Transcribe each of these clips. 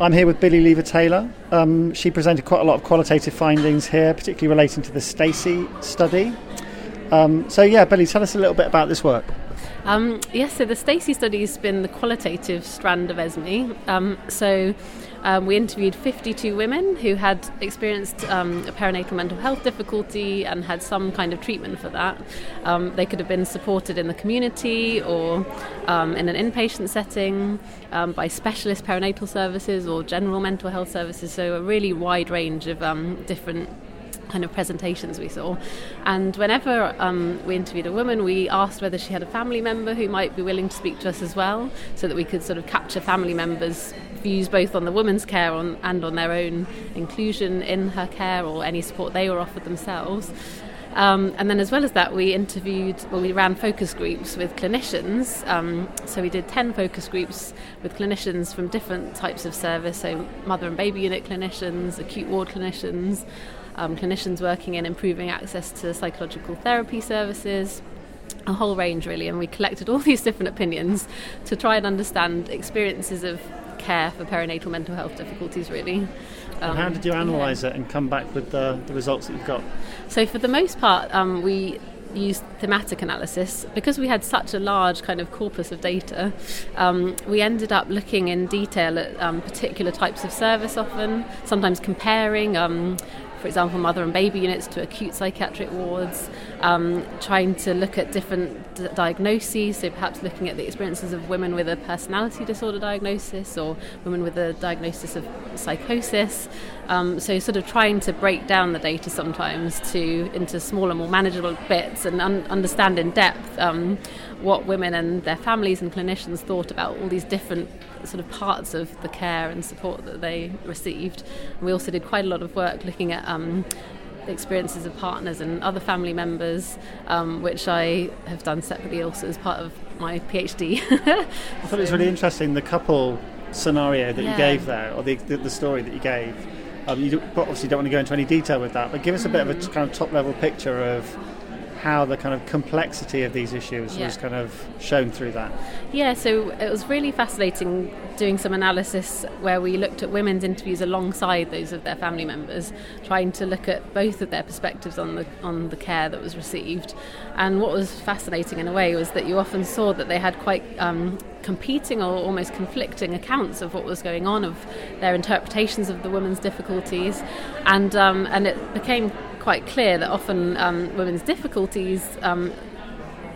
I'm here with Billie Lever Taylor. Um, she presented quite a lot of qualitative findings here, particularly relating to the Stacey study. Um, so, yeah, Billy, tell us a little bit about this work. Um, yes, so the Stacey study has been the qualitative strand of ESMI. Um, so um, we interviewed 52 women who had experienced um, a perinatal mental health difficulty and had some kind of treatment for that. Um, they could have been supported in the community or um, in an inpatient setting um, by specialist perinatal services or general mental health services, so a really wide range of different kind of presentations we saw. And whenever um, we interviewed a woman, we asked whether she had a family member who might be willing to speak to us as well, so that we could sort of capture family members' views both on the woman's care on, and on their own inclusion in her care or any support they were offered themselves. Um, and then, as well as that, we interviewed, well, we ran focus groups with clinicians. Um, so, we did 10 focus groups with clinicians from different types of service so, mother and baby unit clinicians, acute ward clinicians, um, clinicians working in improving access to psychological therapy services, a whole range really, and we collected all these different opinions to try and understand experiences of care for perinatal mental health difficulties really. Um, how did you analyse yeah. it and come back with the, the, results that you've got? So for the most part, um, we used thematic analysis because we had such a large kind of corpus of data. Um, we ended up looking in detail at um, particular types of service, often sometimes comparing um, for example, mother and baby units to acute psychiatric wards, um, trying to look at different d- diagnoses, so perhaps looking at the experiences of women with a personality disorder diagnosis or women with a diagnosis of psychosis. Um, so, sort of trying to break down the data sometimes to into smaller, more manageable bits and un- understand in depth um, what women and their families and clinicians thought about all these different sort of parts of the care and support that they received. we also did quite a lot of work looking at um, experiences of partners and other family members, um, which I have done separately also as part of my PhD. I thought it was really interesting the couple scenario that yeah. you gave there, or the, the, the story that you gave. Um, you obviously don't want to go into any detail with that, but give us a bit of a kind of top level picture of how the kind of complexity of these issues yeah. was kind of shown through that. Yeah, so it was really fascinating doing some analysis where we looked at women's interviews alongside those of their family members, trying to look at both of their perspectives on the on the care that was received. And what was fascinating in a way was that you often saw that they had quite um, competing or almost conflicting accounts of what was going on, of their interpretations of the woman's difficulties, and um, and it became quite clear that often um, women's difficulties um,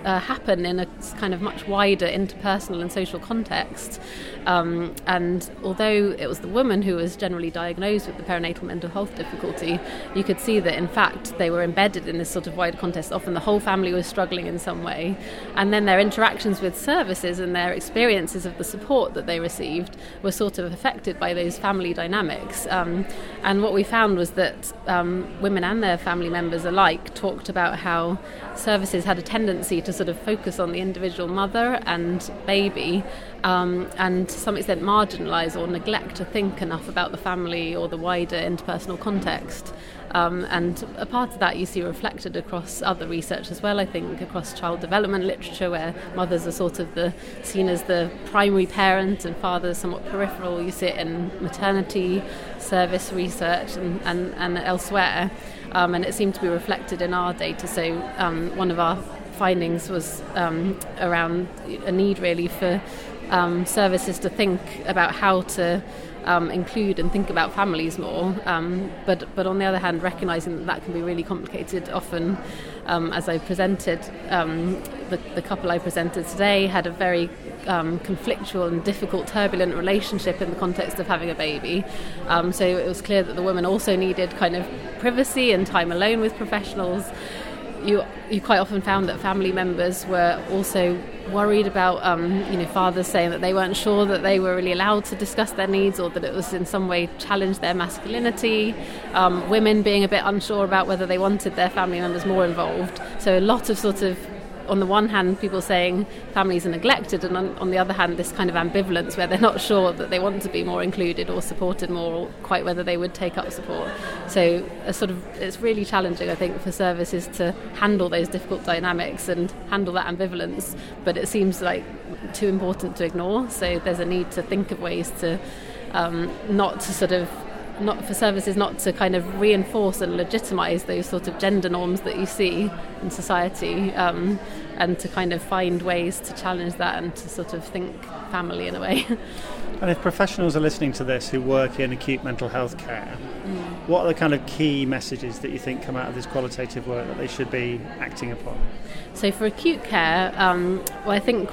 uh, happen in a kind of much wider interpersonal and social context. Um, and although it was the woman who was generally diagnosed with the perinatal mental health difficulty, you could see that in fact they were embedded in this sort of wider context. Often the whole family was struggling in some way. And then their interactions with services and their experiences of the support that they received were sort of affected by those family dynamics. Um, and what we found was that um, women and their family members alike talked about how services had a tendency to sort of focus on the individual mother and baby um, and to some extent marginalise or neglect to think enough about the family or the wider interpersonal context. Um, and a part of that you see reflected across other research as well, I think, across child development literature, where mothers are sort of the, seen as the primary parent and fathers somewhat peripheral. You see it in maternity service research and, and, and elsewhere. Um, and it seemed to be reflected in our data. So, um, one of our findings was um, around a need really for um, services to think about how to um, include and think about families more. Um, but but on the other hand, recognizing that that can be really complicated. Often, um, as I presented, um, the, the, couple I presented today had a very um, conflictual and difficult, turbulent relationship in the context of having a baby. Um, so it was clear that the woman also needed kind of privacy and time alone with professionals you you quite often found that family members were also worried about um, you know fathers saying that they weren't sure that they were really allowed to discuss their needs or that it was in some way challenged their masculinity. Um, women being a bit unsure about whether they wanted their family members more involved. So a lot of sort of on the one hand, people saying families are neglected, and on, on, the other hand, this kind of ambivalence where they're not sure that they want to be more included or supported more, or quite whether they would take up support. So, a sort of, it's really challenging, I think, for services to handle those difficult dynamics and handle that ambivalence. But it seems like too important to ignore. So, there's a need to think of ways to um, not to sort of not for services not to kind of reinforce and legitimize those sort of gender norms that you see in society um, and to kind of find ways to challenge that and to sort of think family in a way. And if professionals are listening to this who work in acute mental health care, mm. what are the kind of key messages that you think come out of this qualitative work that they should be acting upon? So, for acute care, um, well, I think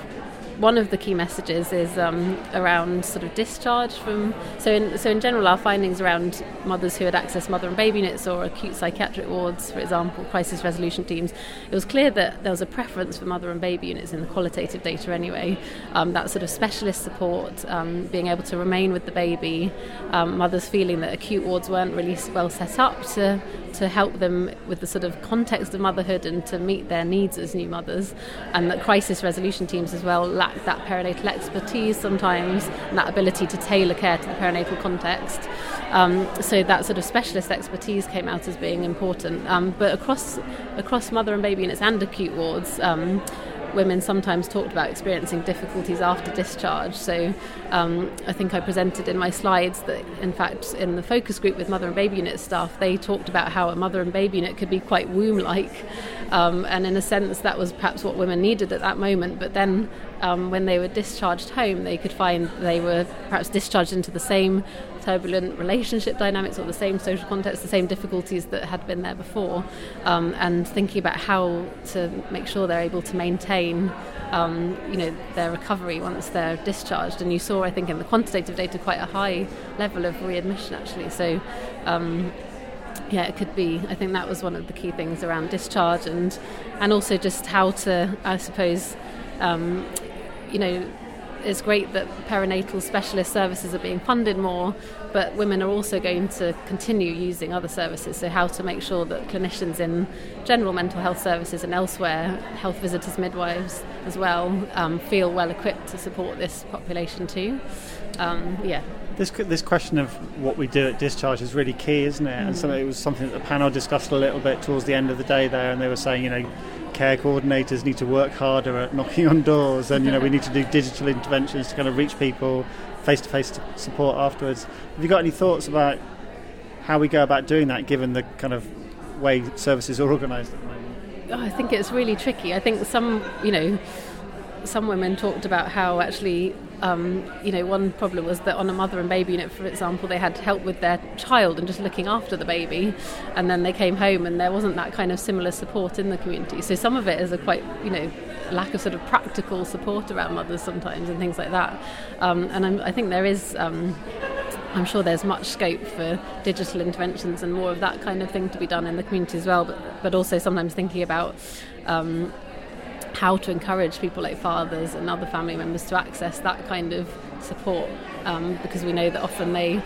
one of the key messages is um, around sort of discharge from. So in, so in general, our findings around mothers who had accessed mother and baby units or acute psychiatric wards, for example, crisis resolution teams, it was clear that there was a preference for mother and baby units in the qualitative data anyway. Um, that sort of specialist support, um, being able to remain with the baby, um, mothers feeling that acute wards weren't really well set up to to help them with the sort of context of motherhood and to meet their needs as new mothers, and that crisis resolution teams as well lack that perinatal expertise sometimes and that ability to tailor care to the perinatal context. Um, so that sort of specialist expertise came out as being important. Um, but across across mother and baby units and acute wards. Women sometimes talked about experiencing difficulties after discharge. So um, I think I presented in my slides that, in fact, in the focus group with mother and baby unit staff, they talked about how a mother and baby unit could be quite womb like. Um, and in a sense, that was perhaps what women needed at that moment. But then um, when they were discharged home, they could find they were perhaps discharged into the same turbulent relationship dynamics or the same social context, the same difficulties that had been there before, um, and thinking about how to make sure they're able to maintain. Um, you know their recovery once they're discharged, and you saw, I think, in the quantitative data, quite a high level of readmission actually. So, um, yeah, it could be. I think that was one of the key things around discharge, and and also just how to, I suppose, um, you know, it's great that perinatal specialist services are being funded more, but women are also going to continue using other services. So, how to make sure that clinicians in general mental health services and elsewhere, health visitors, midwives as well, um, feel well equipped to support this population too. Um, yeah. This this question of what we do at discharge is really key, isn't it? Mm. And so it was something that the panel discussed a little bit towards the end of the day there, and they were saying, you know care coordinators need to work harder at knocking on doors, and you know we need to do digital interventions to kind of reach people face-to-face support afterwards. Have you got any thoughts about how we go about doing that, given the kind of way services are organised at the moment? Oh, I think it's really tricky. I think some, you know, some women talked about how actually um, you know, one problem was that on a mother and baby unit, for example, they had help with their child and just looking after the baby, and then they came home and there wasn't that kind of similar support in the community. So some of it is a quite, you know, lack of sort of practical support around mothers sometimes and things like that. Um, and I'm, i think there is. Um, I'm sure there's much scope for digital interventions and more of that kind of thing to be done in the community as well, but, but also sometimes thinking about um, how to encourage people like fathers and other family members to access that kind of support um, because we know that often they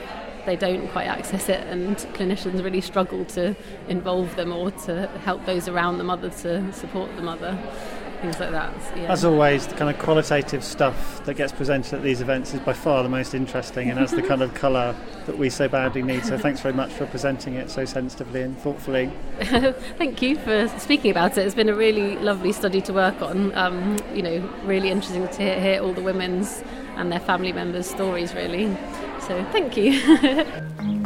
they don't quite access it and clinicians really struggle to involve them or to help those around the mother to support the mother things like that. Yeah. As always, the kind of qualitative stuff that gets presented at these events is by far the most interesting and has the kind of colour that we so badly need. So thanks very much for presenting it so sensitively and thoughtfully. Thank you for speaking about it. It's been a really lovely study to work on. Um, you know, really interesting to hear, hear all the women's and their family members' stories, really. So thank you.